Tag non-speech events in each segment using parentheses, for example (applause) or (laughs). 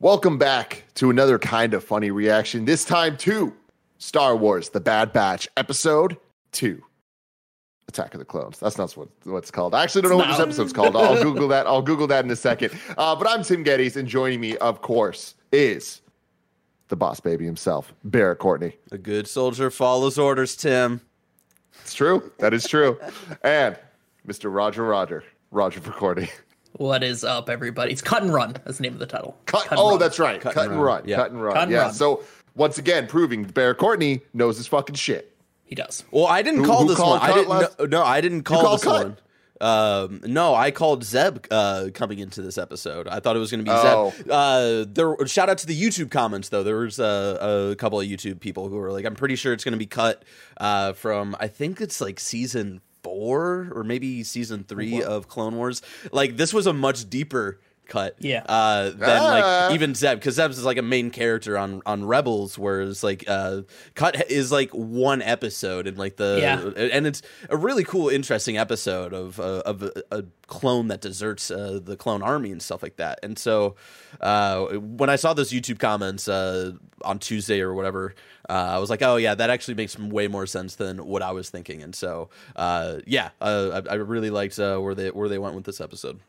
Welcome back to another Kinda Funny reaction. This time to Star Wars: The Bad Batch, Episode Two, Attack of the Clones. That's not what what it's called. I actually don't know what this episode's called. I'll (laughs) Google that. I'll Google that in a second. Uh, but I'm Tim Gettys, and joining me, of course, is the boss baby himself, Barrett Courtney. A good soldier follows orders, Tim. It's true. That is true. and Mr. Roger Roger, Roger Pokorny. (laughs) What is up, everybody? It's Cut and Run. That's the name of the title. Cut, and oh, Run. that's right. Cut, and run. Yeah. Cut and run. Cut and yeah. run. So once again, proving Bear Courtney knows his fucking shit. He does. Well, I didn't Who- call who this one. I didn't. last- No, no, I didn't call called this cut? one. Um, no, I called Zeb uh, coming into this episode. I thought it was going to be Oh. Zeb. Uh, there. Shout out to the YouTube comments though. There was uh, a couple of YouTube people who were like, "I'm pretty sure it's going to be cut uh, from. I think it's like season four or maybe season three oh, of Clone Wars. Like this was a much deeper." Cut, Yeah. Uh, than Ah. like even Zeb, because Zeb's is like a main character on on Rebels, whereas like uh, Cut is like one episode and like the Yeah. and it's a really cool, interesting episode of uh, of a, a clone that deserts uh, the clone army and stuff like that. And so uh, when I saw those YouTube comments uh, on Tuesday or whatever, uh, I was like, oh yeah, that actually makes way more sense than what I was thinking. And so uh, yeah, uh, I, I really liked uh, where they where they went with this episode.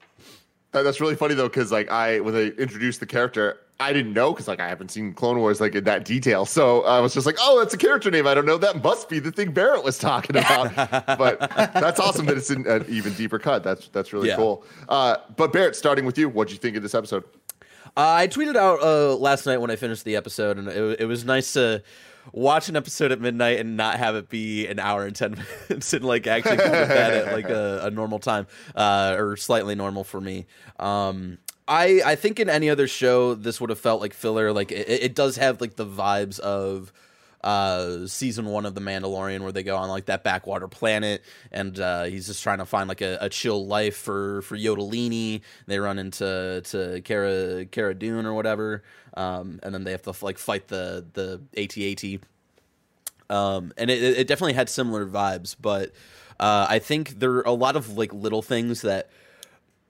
That- That's really funny though, because like I when they introduced the character, I didn't know because like I haven't seen Clone Wars like in that detail. So I was just like, oh, that's a character name. I don't know. That must be the thing Barrett was talking about. (laughs) but that's awesome that it's in an even deeper cut. That's that's really Yeah. cool. Uh, but Barrett, starting with you, what do you think of this episode? Uh, I tweeted out uh, last night when I finished the episode, and it, it was nice to watch an episode at midnight and not have it be an hour and ten (laughs) minutes, and like actually go at like a, a normal time uh, or slightly normal for me. Um, I I think in any other show this would have felt like filler. Like it, it does have like the vibes of uh season one of the mandalorian where they go on like that backwater planet and uh he's just trying to find like a, a chill life for for yodalini they run into to Cara Cara Dune or whatever um and then they have to like fight the the AT-AT um and it, it definitely had similar vibes but uh i think there are a lot of like little things that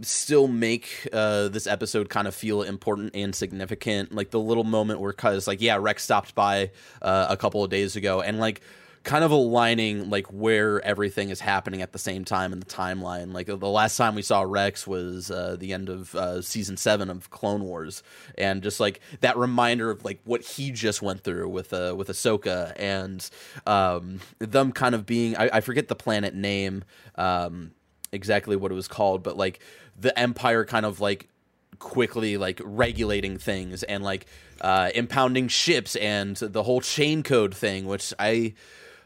still make uh, this episode kind of feel important and significant. Like the little moment where, cause like, yeah, Rex stopped by uh, a couple of days ago, and like kind of aligning like where everything is happening at the same time in the timeline. Like the last time we saw Rex was uh, the end of uh, season seven of Clone Wars, and just like that reminder of like what he just went through with uh, with Ahsoka and um, them kind of being I, I forget the planet name. Um, exactly what it was called, but like the Empire kind of like quickly like regulating things and like uh impounding ships and the whole chain code thing, which I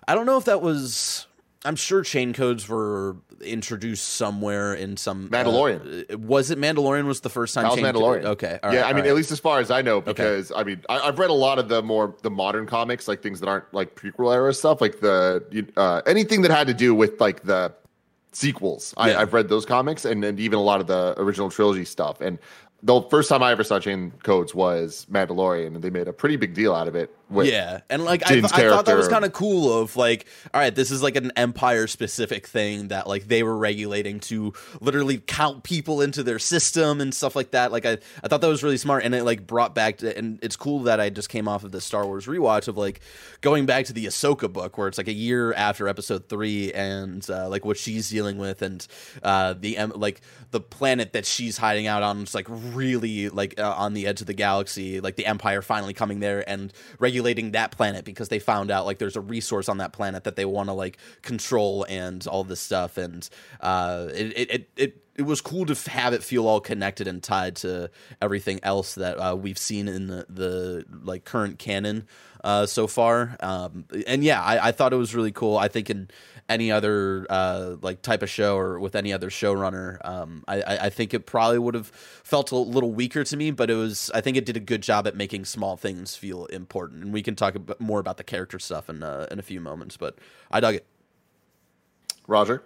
I don't know if that was I'm sure chain codes were introduced somewhere in some uh, Mandalorian. was it Mandalorian was the first time That was chain Mandalorian. Okay. all yeah, I mean, right. at least as far as I know, because I mean, I, I've read a lot of the more the modern comics, like things that aren't like prequel era stuff, like the uh, anything that had to do with like the sequels. I, Yeah. I've read those comics and, and even a lot of the original trilogy stuff. And the first time I ever saw chain codes was Mandalorian, and they made a pretty big deal out of it. With, yeah, and like I, Jin's I thought that was kind of cool. Of like, all right, this is like an empire specific thing that like they were regulating to literally count people into their system and stuff like that. Like I, I thought that was really smart, and it like brought back to, and it's cool that I just came off of the Star Wars rewatch of like going back to the Ahsoka book where it's like a year after Episode three and uh, like what she's dealing with and uh, the like the planet that she's hiding out on is like really like uh, on the edge of the galaxy like the empire finally coming there and regulating that planet because they found out like there's a resource on that planet that they want to like control and all this stuff and uh it it, it, it it was cool to have it feel all connected and tied to everything else that uh, we've seen in the, the like current canon uh, so far. Um, and yeah, I, I thought it was really cool. I think in any other uh, like type of show or with any other showrunner, um, I, I think it probably would have felt a little weaker to me. But it was I think it did a good job at making small things feel important. And we can talk more about the character stuff in uh, in a few moments. But I dug it. Roger.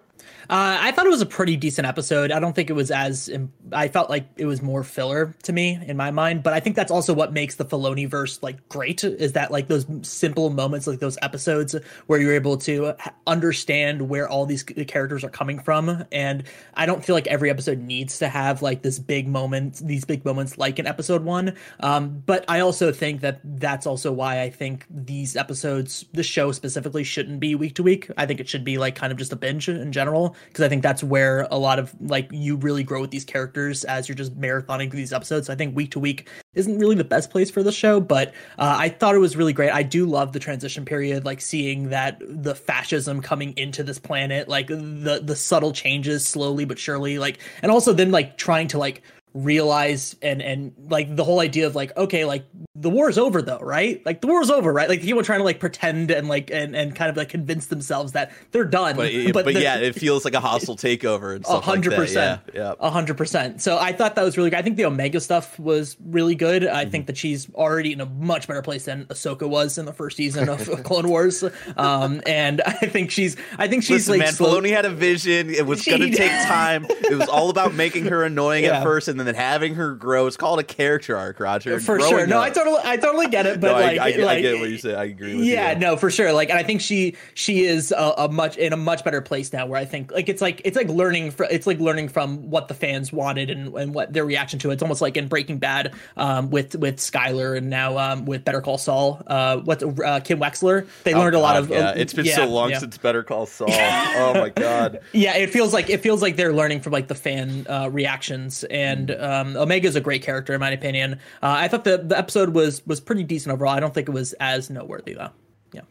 Uh, I thought it was a pretty decent episode. I don't think it was as. I felt like it was more filler to me in my mind, but I think that's also what makes the Filoni verse like great. Is that like those simple moments, like those episodes where you're able to understand where all these characters are coming from, and I don't feel like every episode needs to have like this big moment, these big moments like in episode one. Um, but I also think that that's also why I think these episodes, the show specifically, shouldn't be week to week. I think it should be like kind of just a binge in general because I think that's where a lot of like you really grow with these characters as you're just marathoning through these episodes. So I think week to week isn't really the best place for the show, but uh, I thought it was really great. I do love the transition period, like seeing that the fascism coming into this planet, like the the subtle changes slowly but surely, like and also then like trying to like realize and and like the whole idea of like okay like the war is over though right? Like the war is over right? Like people trying to like pretend and like and, and kind of like convince themselves that they're done but, (laughs) but, but yeah it feels like a hostile takeover and stuff 100% like yeah yeah. 100% so i thought that was really good. I think the omega stuff was really good. I mm-hmm. think that she's already in a much better place than ahsoka was in the first season of clone wars. Um and i think she's i think she's Listen, like man slow- Filoni had a vision. It was (laughs) gonna take time. It was all about making her annoying yeah. at first and then having her grow. It's called a character arc, Roger. For sure. No, I totally, I totally get it. (laughs) But no, like, I, I, like, I, get what you say. I agree. with yeah, you. no, for sure. Like, and I think she, she is a, a, much in a much better place now. Where I think, like, it's like it's like learning. From, it's like learning from what the fans wanted and, and what their reaction to it. It's almost like in Breaking Bad um, with with Skyler and now um, with Better Call Saul. Uh, what's uh, Kim Wexler? They oh, learned a lot of. Yeah, it's been yeah, so long yeah. since Better Call Saul. (laughs) oh my god. Yeah, it feels like it feels like they're learning from like the fan uh, reactions and um, Omega's a great character in my opinion. Uh, I thought the the episode was was pretty decent overall. I don't think it was as noteworthy though. Yeah.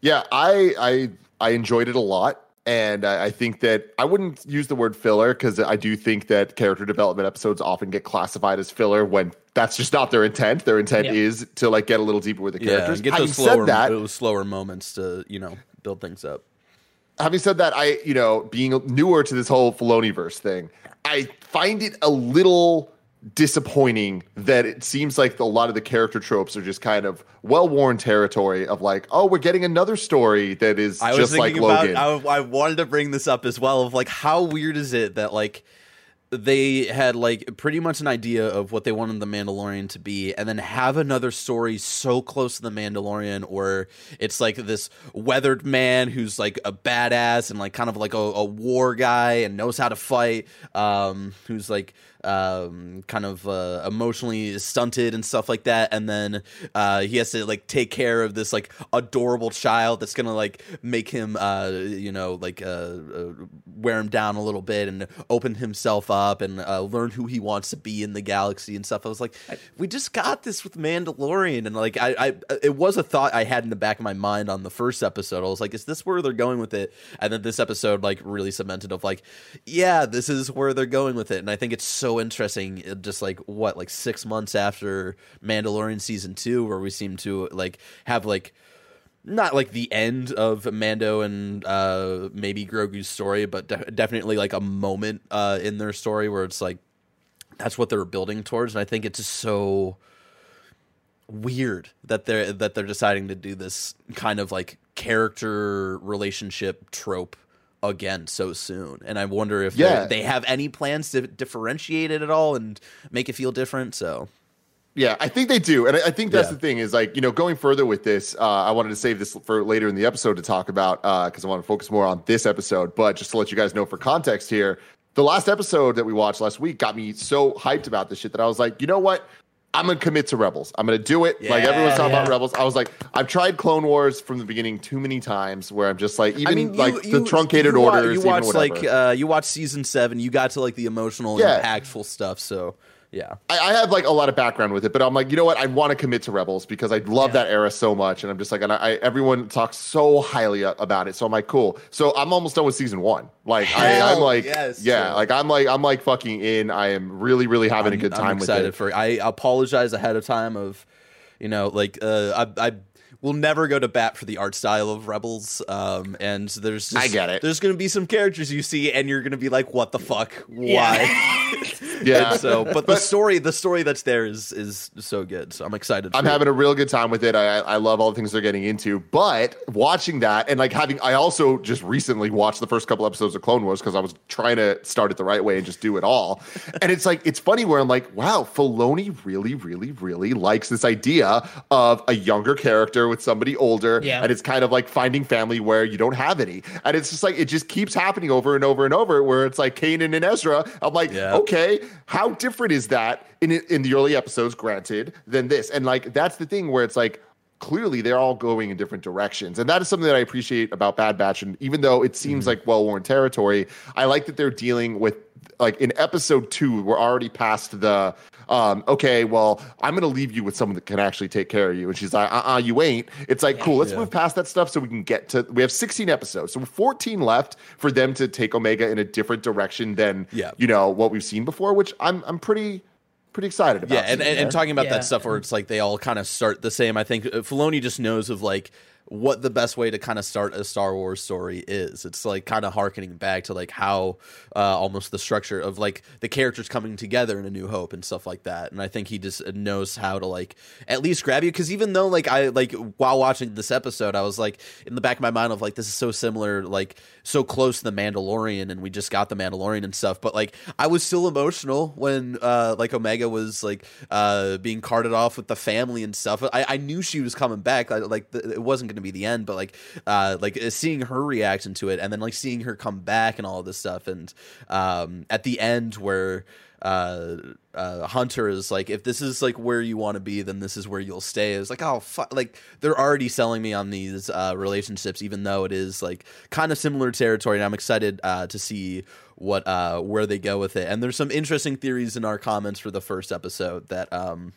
Yeah, I I I enjoyed it a lot. And I think that I wouldn't use the word filler because I do think that character development episodes often get classified as filler when that's just not their intent. Their intent yeah. is to like get a little deeper with the characters. Yeah, get those Having slower, that, those slower moments to you know build things up. Having said that, I you know being newer to this whole Filoniverse thing, I find it a little disappointing that it seems like a lot of the character tropes are just kind of well-worn territory of like, oh, we're getting another story that is I just like Logan. I, I wanted to bring this up as well of like how weird is it that like they had like pretty much an idea of what they wanted the Mandalorian to be, and then have another story so close to the Mandalorian, or it's like this weathered man who's like a badass and like kind of like a, a war guy and knows how to fight, um, who's like um, kind of uh, emotionally stunted and stuff like that, and then uh, he has to like take care of this like adorable child that's gonna like make him, uh, you know, like uh, uh, wear him down a little bit and open himself up and uh, learn who he wants to be in the galaxy and stuff. I was like, we just got this with Mandalorian, and like I, I, it was a thought I had in the back of my mind on the first episode. I was like, is this where they're going with it? And then this episode like really cemented of like, yeah, this is where they're going with it, and I think it's so interesting. Uh, just like what, like six months after Mandalorian season two, where we seem to like have like not like the end of Mando and uh, maybe Grogu's story, but de- definitely like a moment uh, in their story where it's like that's what they're building towards, and I think it's just so weird that they're that they're deciding to do this kind of like character relationship trope again so soon. And I wonder if yeah. they have any plans to differentiate it at all and make it feel different. So. Yeah, I think they do, and I, think that's yeah. the thing is like you know going further with this. Uh, I wanted to save this for later in the episode to talk about because uh, I want to focus more on this episode. But just to let you guys know for context here, the last episode that we watched last week got me so hyped about this shit that I was like, you know what? I'm gonna commit to Rebels. I'm gonna do it. Yeah, like everyone's talking yeah. about Rebels. I was like, I've tried Clone Wars from the beginning too many times, where I'm just like, even I mean, you, like you, the truncated you, orders. You watch like uh, you watch season seven. You got to like the emotional, yeah. impactful stuff. So yeah, I, I, have like a lot of background with it, but I'm like, you know what? I want to commit to Rebels because I love yeah. that era so much, and I'm just like, and I, everyone talks so highly about it, so I'm like, cool. So I'm almost done with season one. Like Hell, I, am like, yes, yeah, true. like I'm like I'm like fucking in. I am really really having I'm, a good time I'm excited with it. For I apologize ahead of time of, you know, like uh, I I will never go to bat for the art style of Rebels. Um, and there's just, I get it. There's going to be some characters you see, and you're going to be like, "What the fuck? Why?" (laughs) Yeah. Yeah. So, but the story, the story that's there is is so good. So I'm excited. I'm for it. having a real good time with it. I, I love all the things they're getting into. But watching that and like having, I also just recently watched the first couple episodes of Clone Wars because I was trying to start it the right way and just do it all. (laughs) and it's like, it's funny where I'm like, wow, Filoni really, really, really likes this idea of a younger character with somebody older. Yeah. And it's kind of like finding family where you don't have any. And it's just like, it just keeps happening over and over and over where it's like Kanan and Ezra. I'm like, Yeah. okay, how different is that in in the early episodes, granted, than this? And like that's the thing where it's like clearly they're all going in different directions. And that is something that I appreciate about Bad Batch. And even though it seems mm-hmm. like well-worn territory, I like that they're dealing with like in episode two, we're already past the um, okay, well, I'm gonna leave you with someone that can actually take care of you. And she's like, uh uh you ain't. It's like, cool, let's Yeah. move past that stuff so we can get to we have 16 episodes. So 14 left for them to take Omega in a different direction than Yeah. you know what we've seen before, which I'm I'm pretty pretty excited about. Yeah, and, and, and talking about Yeah. that stuff where it's like they all kind of start the same. I think uh, Filoni just knows of like what the best way to kind of start a Star Wars story is. It's like kind of harkening back to like how uh, almost the structure of like the characters coming together in A New Hope and stuff like that. And I think he just knows how to like at least grab you because even though like I like while watching this episode, I was like in the back of my mind of like this is so similar, like so close to the Mandalorian, and we just got the Mandalorian and stuff. But like I was still emotional when uh like Omega was like uh being carted off with the family and stuff. I, I knew she was coming back. I, like the, it wasn't to be the end, but like uh like uh, seeing her reaction to it, and then like seeing her come back and all this stuff, and um at the end where uh uh hunter is like if this is like where you want to be then this is where you'll stay. It's like oh fuck like they're already selling me on these uh relationships even though it is like kind of similar territory and i'm excited uh to see what uh where they go with it. And there's some interesting theories in our comments for the first episode that um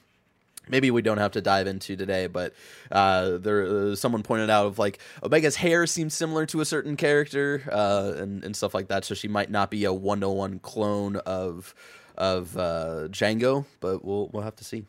maybe we don't have to dive into today, but uh, there uh, someone pointed out of like Omega's hair seems similar to a certain character uh, and and stuff like that, so she might not be a one to one clone of of uh, Jango, but we'll we'll have to see.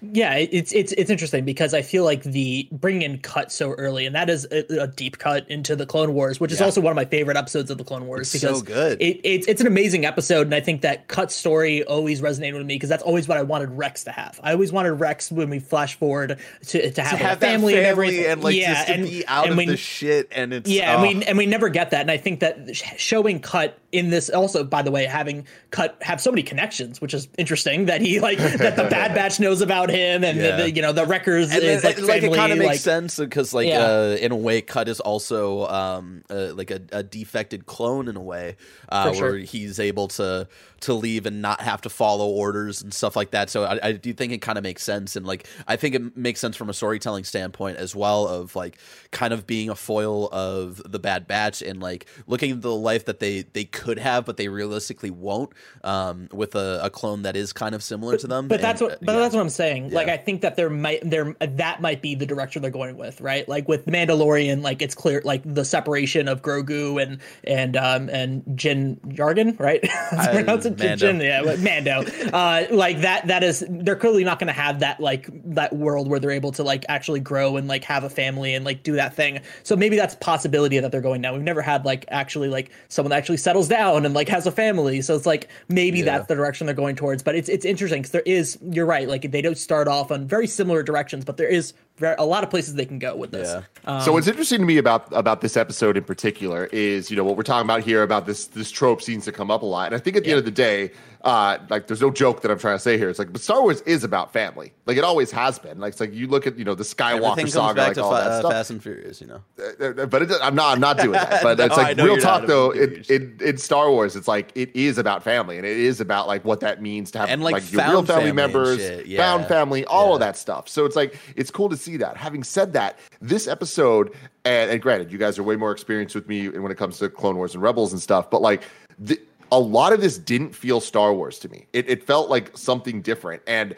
Yeah it's it's it's interesting because i feel like the bringing in cut so early and that is a, a deep cut into the clone wars which is Yeah. also one of my favorite episodes of the clone wars It's so because good. it, it's it's an amazing episode and i think that cut story always resonated with me because that's always what i wanted rex to have i always wanted rex when we flash forward to, to have, To have a family, that and everything and like yeah just to and, be out and of we, the shit and it's yeah, oh. and we and we never get that, and I think that showing Cut in this also, by the way, having Cut have so many connections, which is interesting that he like that the Bad Batch knows about him, and Yeah. the, the, you know the records and is then, like, like, it kind of makes like- sense because like Yeah. uh, in a way cut is also um uh, like a, a defected clone in a way uh, sure. where he's able to to leave and not have to follow orders and stuff like that so i, I do think it kind of makes sense and like i think it makes sense from a storytelling standpoint as well of like kind of being a foil of the bad batch and like looking at the life that they they could have but they realistically won't um with a, a clone that is kind of similar to them But that's what. uh, But yeah. that's what I'm saying. Like, Yeah. I think that there might there that might be the direction they're going with, right? Like with Mandalorian, like it's clear, like the separation of Grogu and and um and Jin Jargon, right? (laughs) That's Uh, pronounced it? Mando. Jin, yeah, Mando. (laughs) uh, like that. That is. They're clearly not going to have that like that world where they're able to like actually grow and like have a family and like do that thing. So maybe that's a possibility that they're going now. We've never had like actually like someone that actually settles down and like has a family. So it's like maybe Yeah. that's the direction they're going towards. But it's it's interesting because there is. You're right. Like they don't start off on very similar directions, but there is a lot of places they can go with this. Yeah. Um, so what's interesting to me about about this episode in particular is you know what we're talking about here about this this trope seems to come up a lot and i think at the end of the day uh like there's no joke that i'm trying to say here it's like but star wars is about family like it always has been like it's like you look at you know the skywalker comes saga back like to all fa- that uh, stuff Fast and Furious, you know. Uh, but it, I'm not. I'm not doing that. (laughs) But it's No, I like real talk, though. I'm In, in in Star Wars, it's like it is about family, and it is about like what that means to have And, like, your real family, family members, shit. Yeah. found family, all of that stuff. So it's like it's cool to see that. Having said that, this episode, and, and granted, you guys are way more experienced with me when it comes to Clone Wars and Rebels and stuff, but like. The, a lot of this didn't feel Star Wars to me. It, it felt like something different. And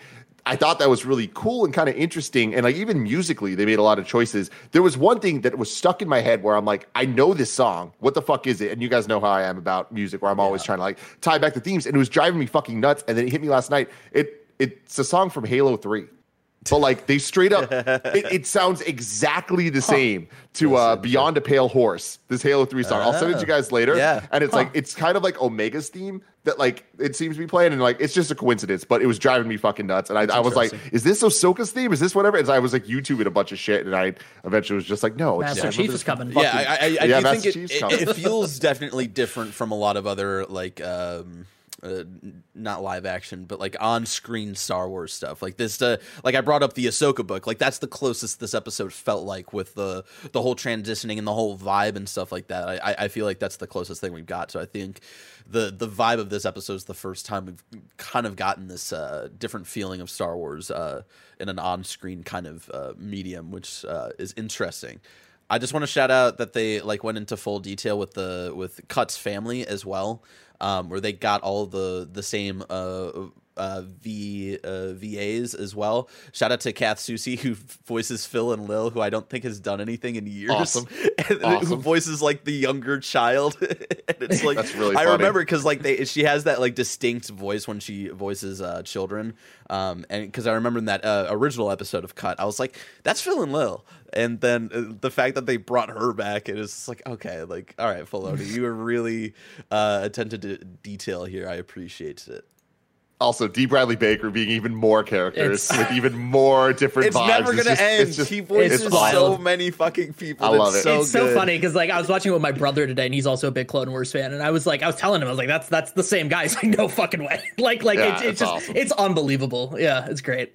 I thought that was really cool and kind of interesting. And like even musically, they made a lot of choices. There was one thing that was stuck in my head where I'm like, I know this song. What the fuck is it? And you guys know how I am about music, where I'm always trying to like tie back the themes. And it was driving me fucking nuts. And then it hit me last night. It it's a song from Halo 3. But like they straight up, it, it sounds exactly the same to uh, Behold a Pale Horse. This Halo Three song. I'll send it to you guys later. Yeah. and it's like it's kind of like Omega's theme that like it seems to be playing, and like it's just a coincidence, but it was driving me fucking nuts. And I, I was like, is this Ahsoka's theme? Is this whatever? And I was like YouTubing a bunch of shit, and I eventually was just like, no, it's Master just, Chief is coming. yeah, I, I, I Yeah, do Master think it, Chief's it, coming. it feels definitely different from a lot of other like um uh, not live action, but like on-screen Star Wars stuff. Like this, uh, like I brought up the Ahsoka book. Like that's the closest this episode felt like with the the whole transitioning and the whole vibe and stuff like that. I, I- feel like that's the closest thing we've got. So I think the the vibe of this episode is the first time we've kind of gotten this uh, different feeling of Star Wars uh, in an on-screen kind of uh, medium, which uh, is interesting. I just want to shout out that they like went into full detail with the with Cut's family as well, um, where they got all the the same uh, uh, V uh, VAs as well. Shout out to Kath Soucie who voices Phil and Lil, who I don't think has done anything in years, Awesome. (laughs) and who voices like the younger child. (laughs) and it's like That's really I funny. remember because like they she has that like distinct voice when she voices uh, children, um, and because I remember in that uh, original episode of Cut, I was like, that's Phil and Lil, and then uh, the fact that they brought her back, it is like okay, like all right, Filoni, you were really uh, attentive to detail here. I appreciate it. Also, D. Bradley Baker being even more characters It's- with even more different It's vibes. never gonna just- end. it's just- he voices it's so many fucking people. I love It's it. So it's so good. funny because like I was watching it with my brother today, and he's also a big Clone Wars fan, and I was like, I was telling him, I was like, that's that's the same guy. He's like, no fucking way. (laughs) like like Yeah, it's, it's it's just awesome. it's unbelievable. Yeah, it's great.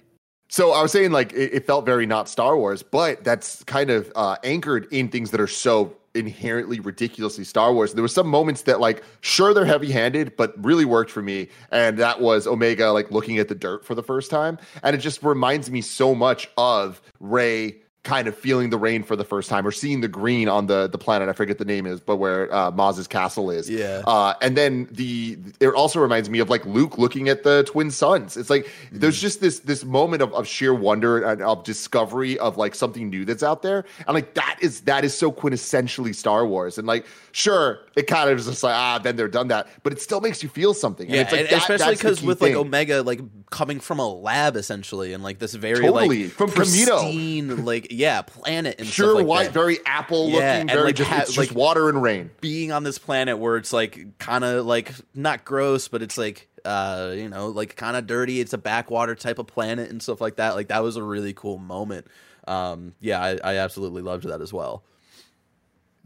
So I was saying like it, it felt very not Star Wars, but that's kind of uh, anchored in things that are so inherently ridiculously Star Wars. There were some moments that like sure they're heavy-handed, but really worked for me, and that was Omega like looking at the dirt for the first time, and it just reminds me so much of Rey kind of feeling the rain for the first time or seeing the green on the the planet. I forget the name is, but where uh, Maz's castle is. Yeah. Uh, and then the it also reminds me of like Luke looking at the twin suns. It's like there's just this this moment of, of sheer wonder and of discovery of like something new that's out there. And like that is that is so quintessentially Star Wars. And like sure, it kind of is just like ah, then they're done that, but it still makes you feel something. And Yeah, it's like and that- especially because with like. Omega, like coming from a lab essentially, and like this very Totally, like from pristine, like yeah, planet and pure like white, that. very apple looking, Yeah, and, very like, just ha- like- water and rain. being on this planet where it's like kind of like not gross, but it's like uh you know like kind of dirty. It's a backwater type of planet and stuff like that. Like that was a really cool moment. Um, yeah, I, I absolutely loved that as well.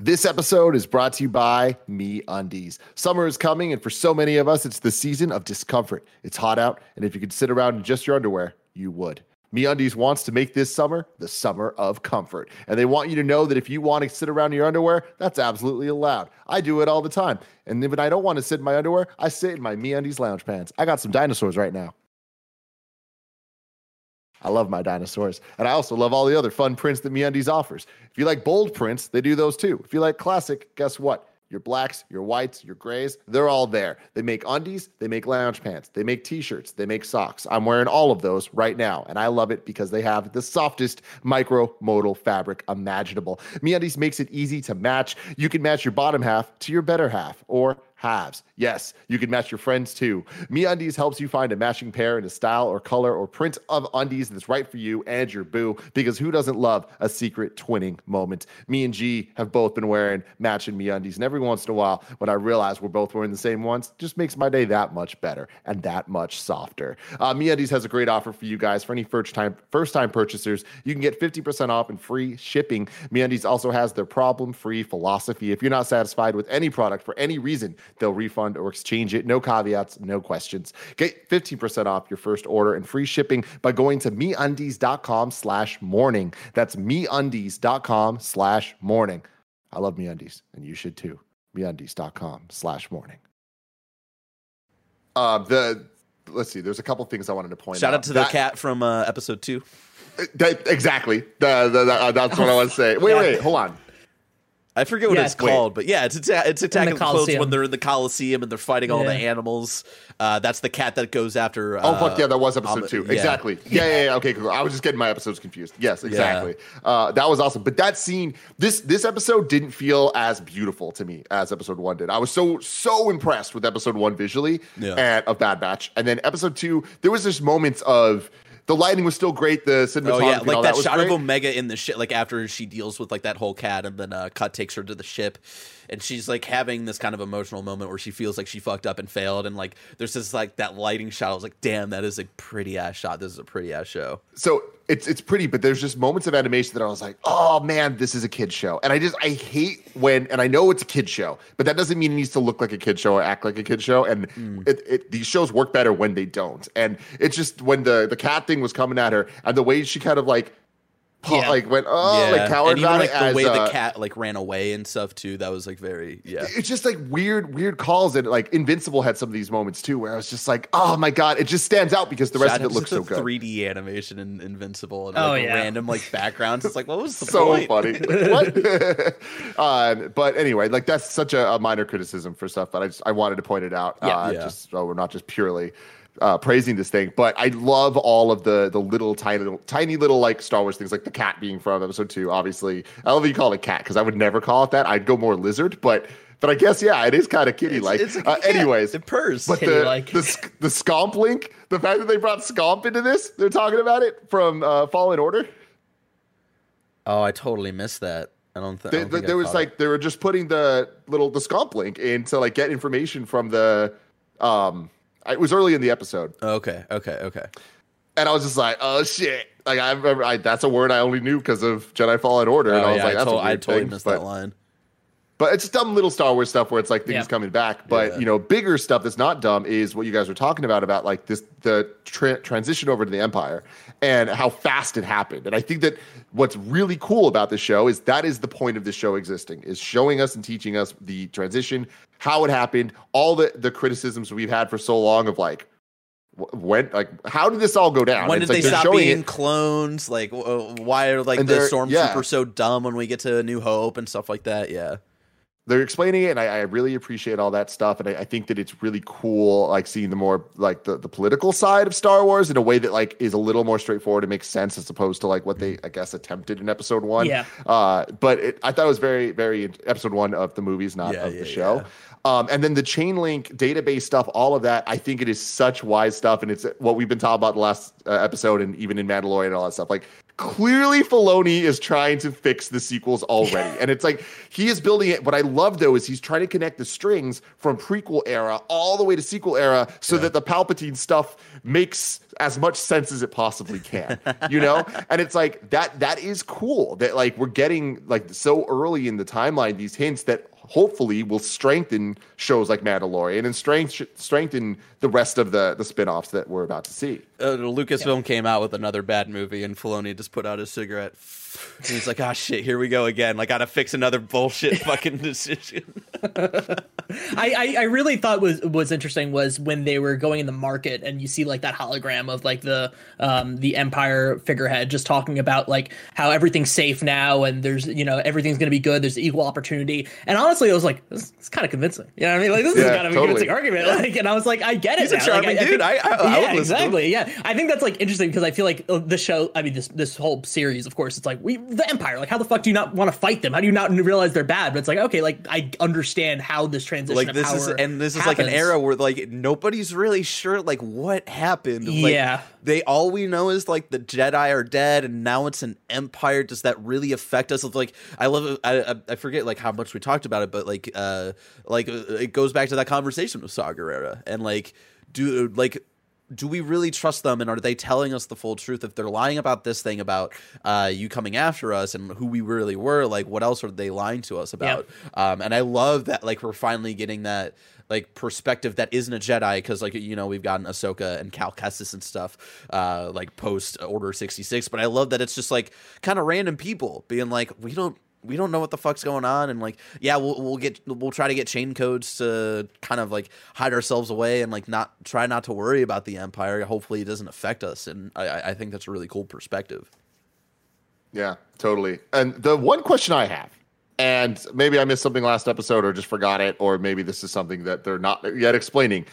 This episode is brought to you by MeUndies. Summer is coming, and for so many of us, it's the season of discomfort. It's hot out, and if you could sit around in just your underwear, you would. MeUndies wants to make this summer the summer of comfort. And they want you to know that if you want to sit around in your underwear, that's absolutely allowed. I do it all the time. And when I don't want to sit in my underwear, I sit in my MeUndies lounge pants. I got some dinosaurs right now. I love my dinosaurs. And I also love all the other fun prints that MeUndies offers. If you like bold prints, they do those too. If you like classic, guess what? Your blacks, your whites, your grays, they're all there. They make undies, they make lounge pants, they make t-shirts, they make socks. I'm wearing all of those right now, and I love it because they have the softest micro-modal fabric imaginable. MeUndies makes it easy to match. You can match your bottom half to your better half or halves. Yes, you can match your friends too. Me MeUndies helps you find a matching pair in a style or color or print of undies that's right for you and your boo because who doesn't love a secret twinning moment? Me and G have both been wearing matching MeUndies and every once in a while when I realize we're both wearing the same ones, just makes my day that much better and that much softer. Uh, MeUndies has a great offer for you guys for any first time first time purchasers. You can get 50% off and free shipping. Me MeUndies also has their problem-free philosophy. If you're not satisfied with any product for any reason, they'll refund or exchange it. No caveats, no questions. Get 15% off your first order and free shipping by going to meundies.com slash morning. That's meundies.com slash morning. I love MeUndies, and you should too. MeUndies.com slash morning. Uh, the let's see. There's a couple things I wanted to point out. Shout out. out to the cat from uh, episode two. that- exactly. The, the, the- uh, that's what I want to (laughs) say. Wait, Yeah. wait, hold on. I forget what Yeah, it's wait. called, but yeah, it's atta- it's Attack the the Clones when they're in the Coliseum and they're fighting all the animals. Uh, that's the cat that goes after. Oh uh, fuck yeah, that was episode um, two. yeah. Exactly. (laughs) Yeah, yeah, yeah. Okay, cool. I was just getting my episodes confused. Yes, exactly. Uh, that was awesome. But that scene, this this episode didn't feel as beautiful to me as episode one did. I was so so impressed with episode one visually Yeah. and of Bad Batch, and then episode two, there was just moments of the lighting was still great. The cinematography, Oh yeah, like that, was shot great. of Omega in the ship, like after she deals with like that whole cat, and then uh, Cut takes her to the ship, and she's like having this kind of emotional moment where she feels like she fucked up and failed, and like there's this like that lighting shot. I was like, damn, that is a pretty ass shot. This is a pretty ass show. so it's it's pretty, but there's just moments of animation that I was like, oh man, this is a kid show, and I just I hate when, and I know it's a kid show, but that doesn't mean it needs to look like a kid show or act like a kid show, and Mm. it, it these shows work better when they don't, and it's just when the the cat thing was coming at her, and the way she kind of like, Yeah. like went oh like cowered and even about like it the as, way uh, the cat like ran away and stuff too. That was like very yeah. it's just like weird, weird calls. And like Invincible had some of these moments too, where I was just like, oh my god, it just stands out because the rest Shout of it looks so the good. 3D animation in Invincible and Oh, yeah. random like backgrounds. It's like what was the so point? funny. Like, (laughs) what? (laughs) um, but anyway, like that's such a, a minor criticism for stuff, but I just I wanted to point it out. Yeah. uh, Yeah. Just so we're not just purely uh, praising this thing, but I love all of the the little tiny little tiny little like Star Wars things, like the cat being from Episode Two. Obviously, I love you call it a cat because I would never call it that. I'd go more lizard, but. But I guess yeah, it is kind of kitty like. It's- it's a Uh, anyways, It purrs. But the, the the Scomp link, the fact that they brought Scomp into this, they're talking about it from uh, Fallen Order. Oh, I totally missed that. I don't, th- I don't think I there was caught like they were just putting the little the Scomp link in to like get information from the. Um, it was early in the episode. Okay, okay, okay. and I was just like, "Oh shit!" Like I remember, I, that's a word I only knew because of Jedi Fallen Order, and Oh, I was yeah, like, I, "That's to- a I weird totally thing," missed but- that line. But it's dumb little Star Wars stuff where it's like things Yeah. coming back. But Yeah. you know, bigger stuff that's not dumb is what you guys were talking about about like this the tra- transition over to the Empire and how fast it happened. And I think that what's really cool about this show is that is the point of the show existing is showing us and teaching us the transition, how it happened, all the the criticisms we've had for so long of like wh- when like how did this all go down? When It's did like they stop being it- clones? Like, why are like And the they're- yeah. so dumb when we get to A New Hope and stuff like that? Yeah, they're explaining it and I, I really appreciate all that stuff and I, I think that it's really cool like seeing the more like the, the political side of star wars in a way that like is a little more straightforward and makes sense as opposed to like what they i guess attempted in episode one Yeah. uh but it, i thought it was very very episode one of the movies not Yeah, of yeah, the show yeah. Um, and then the chain link database stuff, all of that, I think it is such wise stuff, and it's what we've been talking about the last uh, episode, and even in Mandalorian and all that stuff. Like clearly, Filoni is trying to fix the sequels already, and it's like he is building it. What I love though is he's trying to connect the strings from prequel era all the way to sequel era, so that the Palpatine stuff makes as much sense as it possibly can. (laughs) You know, and it's like that. That is cool. That like we're getting like so early in the timeline these hints that hopefully will strengthen shows like Mandalorian and strength, strengthen the rest of the the spin-offs that we're about to see. uh, Lucasfilm came out with another bad movie, and Filoni just put out his cigarette. And he's like, "Ah, shit, here we go again. Like, gotta fix another bullshit (laughs) fucking decision." (laughs) I, I, I really thought was was interesting was when they were going in the market and you see like that hologram of like the um the empire figurehead just talking about like how everything's safe now and there's you know everything's gonna be good there's equal opportunity. And honestly I was like this is kind of convincing. You know what I mean? Like this is kind of a totally. convincing argument like and I was like I get it He's a charming like, dude. I- I- I would yeah exactly. Yeah. I think that's like interesting because I feel like uh, the show I mean this this whole series of course it's like we the empire like how the fuck do you not want to fight them? How do you not realize they're bad? But it's like okay like I understand how this transition like this is and this is like an era where like nobody's really sure like what happened. Like, Yeah. they all we know is like the jedi are dead and now it's an empire. Does that really affect us? It's like i love I, I- I forget like how much we talked about it but like uh like uh, it goes back to that conversation with saw Gerrera and like do like do we really trust them and are they telling us the full truth? If they're lying about this thing about uh, you coming after us and who we really were like what else are they lying to us about? Um, and i love that like we're finally getting that like perspective that isn't a jedi because like you know we've gotten ahsoka and cal kestis and stuff uh, like post order 66 but i love that it's just like kind of random people being like we don't we don't know what the fuck's going on and like yeah we'll we'll get we'll try to get chain codes to kind of like hide ourselves away and like not try not to worry about the empire hopefully it doesn't affect us and i I- think that's a really cool perspective Yeah, totally. And the one question I have, and maybe I missed something last episode or just forgot it, or maybe this is something that they're not yet explaining.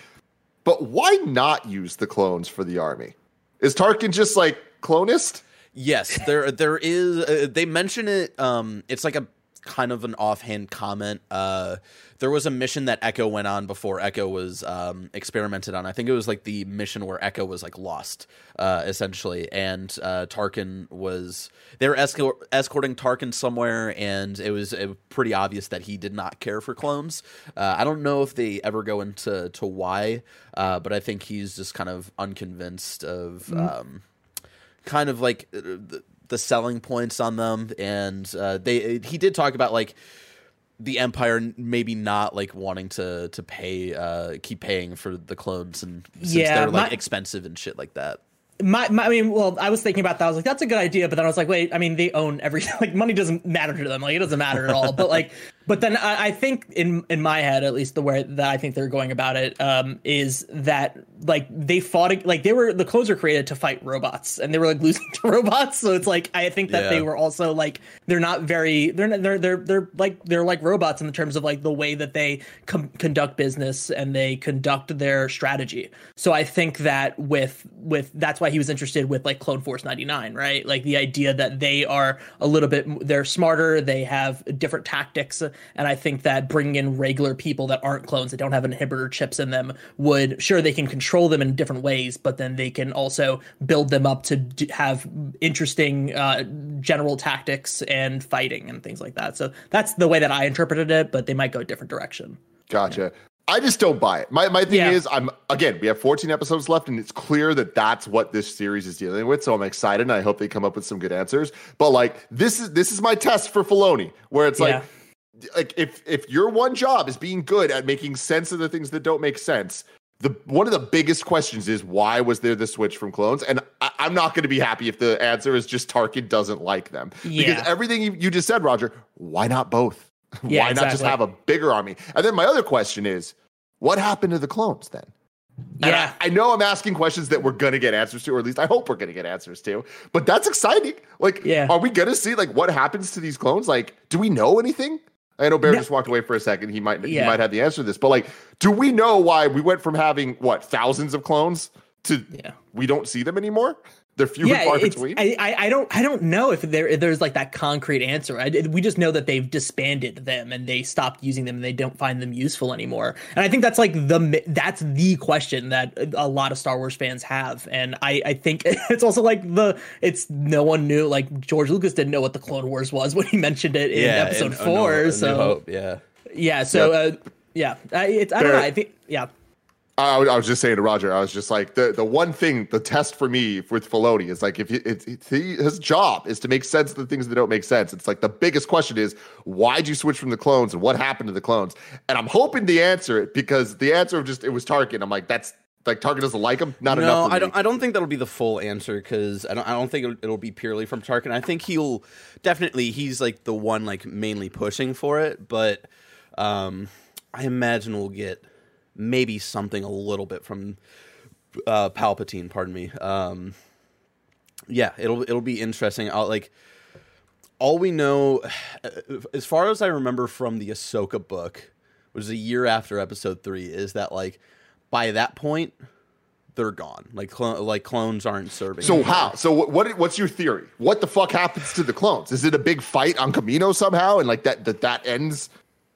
But why not use the clones for the army? Is Tarkin just like clonist? Yes there there is uh, they mention it um it's like a kind of an offhand comment. Uh, there was a mission that Echo went on before Echo was um, experimented on. I think it was like the mission where Echo was like lost, uh, essentially, and uh, Tarkin was they were escort- escorting Tarkin somewhere, and it was uh, pretty obvious that he did not care for clones. Uh, I don't know if they ever go into to why, uh, but I think he's just kind of unconvinced of. Um, kind of like uh, the, the selling points on them and uh, they he did talk about like the empire maybe not like wanting to to pay uh keep paying for the clones and since Yeah, they're like my- expensive and shit like that My, my, I mean, well, I was thinking about that. I was like, that's a good idea, but then I was like, wait, I mean, they own everything (laughs) like money doesn't matter to them. Like it doesn't matter at all. but like, but then I, I think in in my head, at least the way that I think they're going about it, um, is that like they fought like they were the clones were created to fight robots, and they were like (laughs) losing to robots. So it's like I think that Yeah. they were also like they're not very they're not, they're they're they're like they're like robots in the terms of like the way that they com- conduct business and they conduct their strategy. So I think that with with that's why he was interested with like Clone Force 99, right? Like the idea that they are a little bit they're smarter, they have different tactics, and I think that bringing in regular people that aren't clones that don't have inhibitor chips in them would sure they can control them in different ways, but then they can also build them up to d- have interesting uh, general tactics and fighting and things like that. So that's the way that I interpreted it, but they might go a different direction. Gotcha. I just don't buy it. My my thing Yeah. is, I'm again, we have 14 episodes left, and it's clear that that's what this series is dealing with. So I'm excited, and I hope they come up with some good answers. But like, this is this is my test for Filoni, where it's Yeah. like, like if if your one job is being good at making sense of the things that don't make sense. The one of the biggest questions is why was there the switch from clones? And I, I'm not going to be happy if the answer is just Tarkin doesn't like them because everything you, you just said, Roger. Why not both? (laughs) Yeah, why not just have a bigger army? And then my other question is, what happened to the clones then? And Yeah. I, I know I'm asking questions that we're gonna get answers to, or at least I hope we're gonna get answers to. But that's exciting. Like, Yeah. are we gonna see like what happens to these clones? Like, do we know anything? I know Bear No. just walked away for a second. He might he might have the answer to this, but like, do we know why we went from having what thousands of clones to Yeah. we don't see them anymore? They're few and far between. I, I I don't I don't know if there if there's like that concrete answer. I, we just know that they've disbanded them and they stopped using them and they don't find them useful anymore. And I think that's like the that's the question that a lot of Star Wars fans have. And I I think (laughs) it's also like the it's no one knew like George Lucas didn't know what the Clone Wars was when he (laughs) mentioned it in episode Four. oh, four. no, A New so Hope, yeah yeah, so Yep. uh, yeah, I, it's I don't Fair. know. I think yeah. I, was- I was just saying to Roger, I was just like the the one thing, the test for me with Filoni is like if he, it's, it's he, his job is to make sense of the things that don't make sense. It's like the biggest question is why'd you switch from the clones and what happened to the clones? And I'm hoping to answer it because the answer of just it was Tarkin. I'm like that's like Tarkin doesn't like him. Not enough. no i don't i don't think that'll be the full answer because i don't i don't think it'll, it'll be purely from tarkin i think he'll definitely he's like the one like mainly pushing for it but um i imagine we'll get maybe something a little bit from uh palpatine pardon me um yeah it'll it'll be interesting i'll like all we know (sighs) as far as i remember from the ahsoka book which is a year after episode 3 is that like by that point they're gone like clo- like clones aren't serving So anymore. how? So what, what? What's your theory? What the fuck happens to the clones? Is it a big fight on Kamino somehow, and like that that that ends,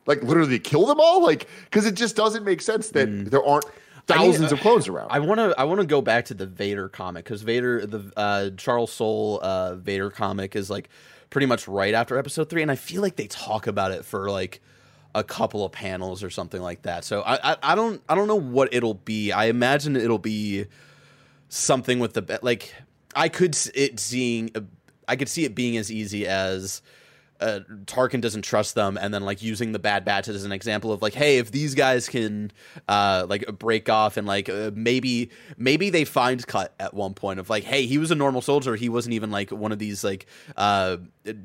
like literally kill them all? Like because it just doesn't make sense that there aren't Mm. I mean, thousands of clones around. I want to I want to go back to the Vader comic because Vader the uh, Charles Soule uh, Vader comic is like pretty much right after Episode three, and I feel like they talk about it for like a couple of panels or something like that. So I I, I don't I don't know what it'll be. I imagine it'll be something with the like I could it seeing I could see it being as easy as uh, Tarkin doesn't trust them, and then like using the Bad Batch as an example of like, hey, if these guys can uh, like break off and like uh, maybe maybe they find cut at one point of like, hey, he was a normal soldier, he wasn't even like one of these like uh,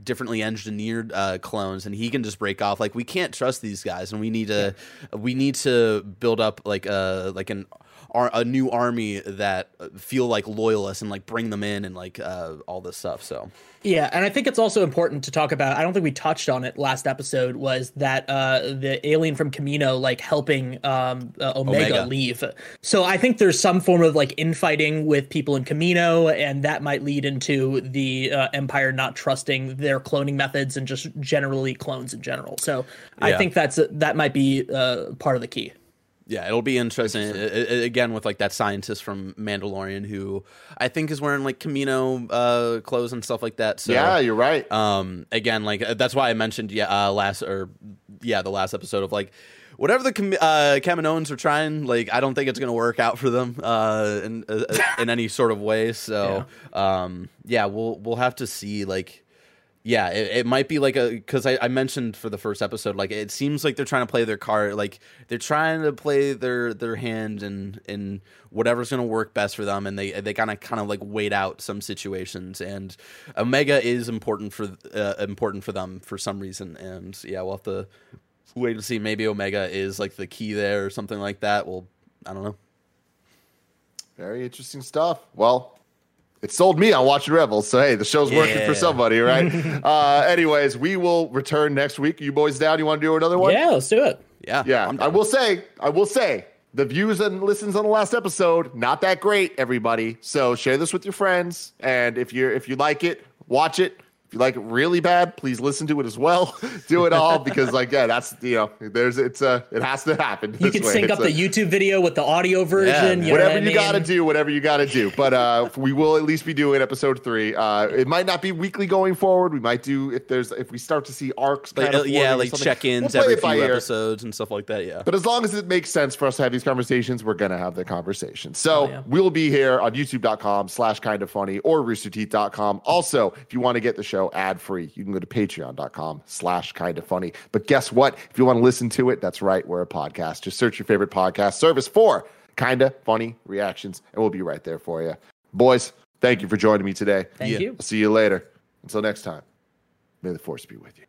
differently engineered uh, clones, and he can just break off. Like we can't trust these guys, and we need to we need to build up like a like an ar- a new army that feel like loyalists and like bring them in and like uh, all this stuff. So yeah, and I think it's also important to talk about. I don't think we touched on it last episode. Was that uh, the alien from Kamino like helping um, uh, Omega, Omega, leave? So I think there's some form of like infighting with people in Kamino, and that might lead into the uh, Empire not trusting their cloning methods and just generally clones in general. So yeah. I think that's that might be uh, part of the key. Yeah, it'll be interesting. It, again, with like that scientist from Mandalorian who I think is wearing like Kamino uh, clothes and stuff like that. So yeah, you're right. Um, again, like uh, that's why I mentioned yeah uh, last or yeah the last episode of like whatever the uh, Kaminoans are trying, like I don't think it's going to work out for them uh, in uh, in any sort of way. So (laughs) yeah. Um, yeah, we'll we'll have to see like yeah, it, it, might be like a because I, I, mentioned for the first episode, like it seems like they're trying to play their card, like they're trying to play their their hand and and whatever's going to work best for them, and they they kind of kind of like wait out some situations. And Omega is important for uh, important for them for some reason, and yeah, we'll have to wait to see. Maybe Omega is like the key there or something like that. Well, I don't know. Very interesting stuff. Well, it sold me on watching Rebels. So hey, the show's yeah. working for somebody, right? (laughs) uh, anyways, we will return next week. You boys down? You want to do another one? Yeah, let's do it. Yeah, yeah. I will say, I will say, the views and listens on the last episode not that great, everybody. So share this with your friends, and if you're if you like it, watch it you like it really bad, please listen to it as well. (laughs) Do it all because, like, yeah, that's you know, there's it's uh it has to happen. You can way. sync it's up a, the YouTube video with the audio version. Yeah, you whatever you got to do, whatever you got to do. But uh, we will at least be doing episode three. Uh, it might not be weekly going forward. We might do if there's if we start to see arcs. Like, uh, yeah, like check-ins we'll every few episodes and stuff like that. Yeah. But as long as it makes sense for us to have these conversations, we're gonna have the conversation. So oh, yeah. we'll be here on YouTube.com/slash Kinda Funny or RoosterTeeth.com. Also, if you want to get the show ad free, you you can go to patreon.com slash Kinda Funny. But guess what? If you want to listen to it, that's right. We're a podcast. Just search your favorite podcast service for kind of funny reactions, and we'll be right there for you. Boys, thank you for joining me today. Thank yeah. you. I'll see you later. Until next time, may the force be with you.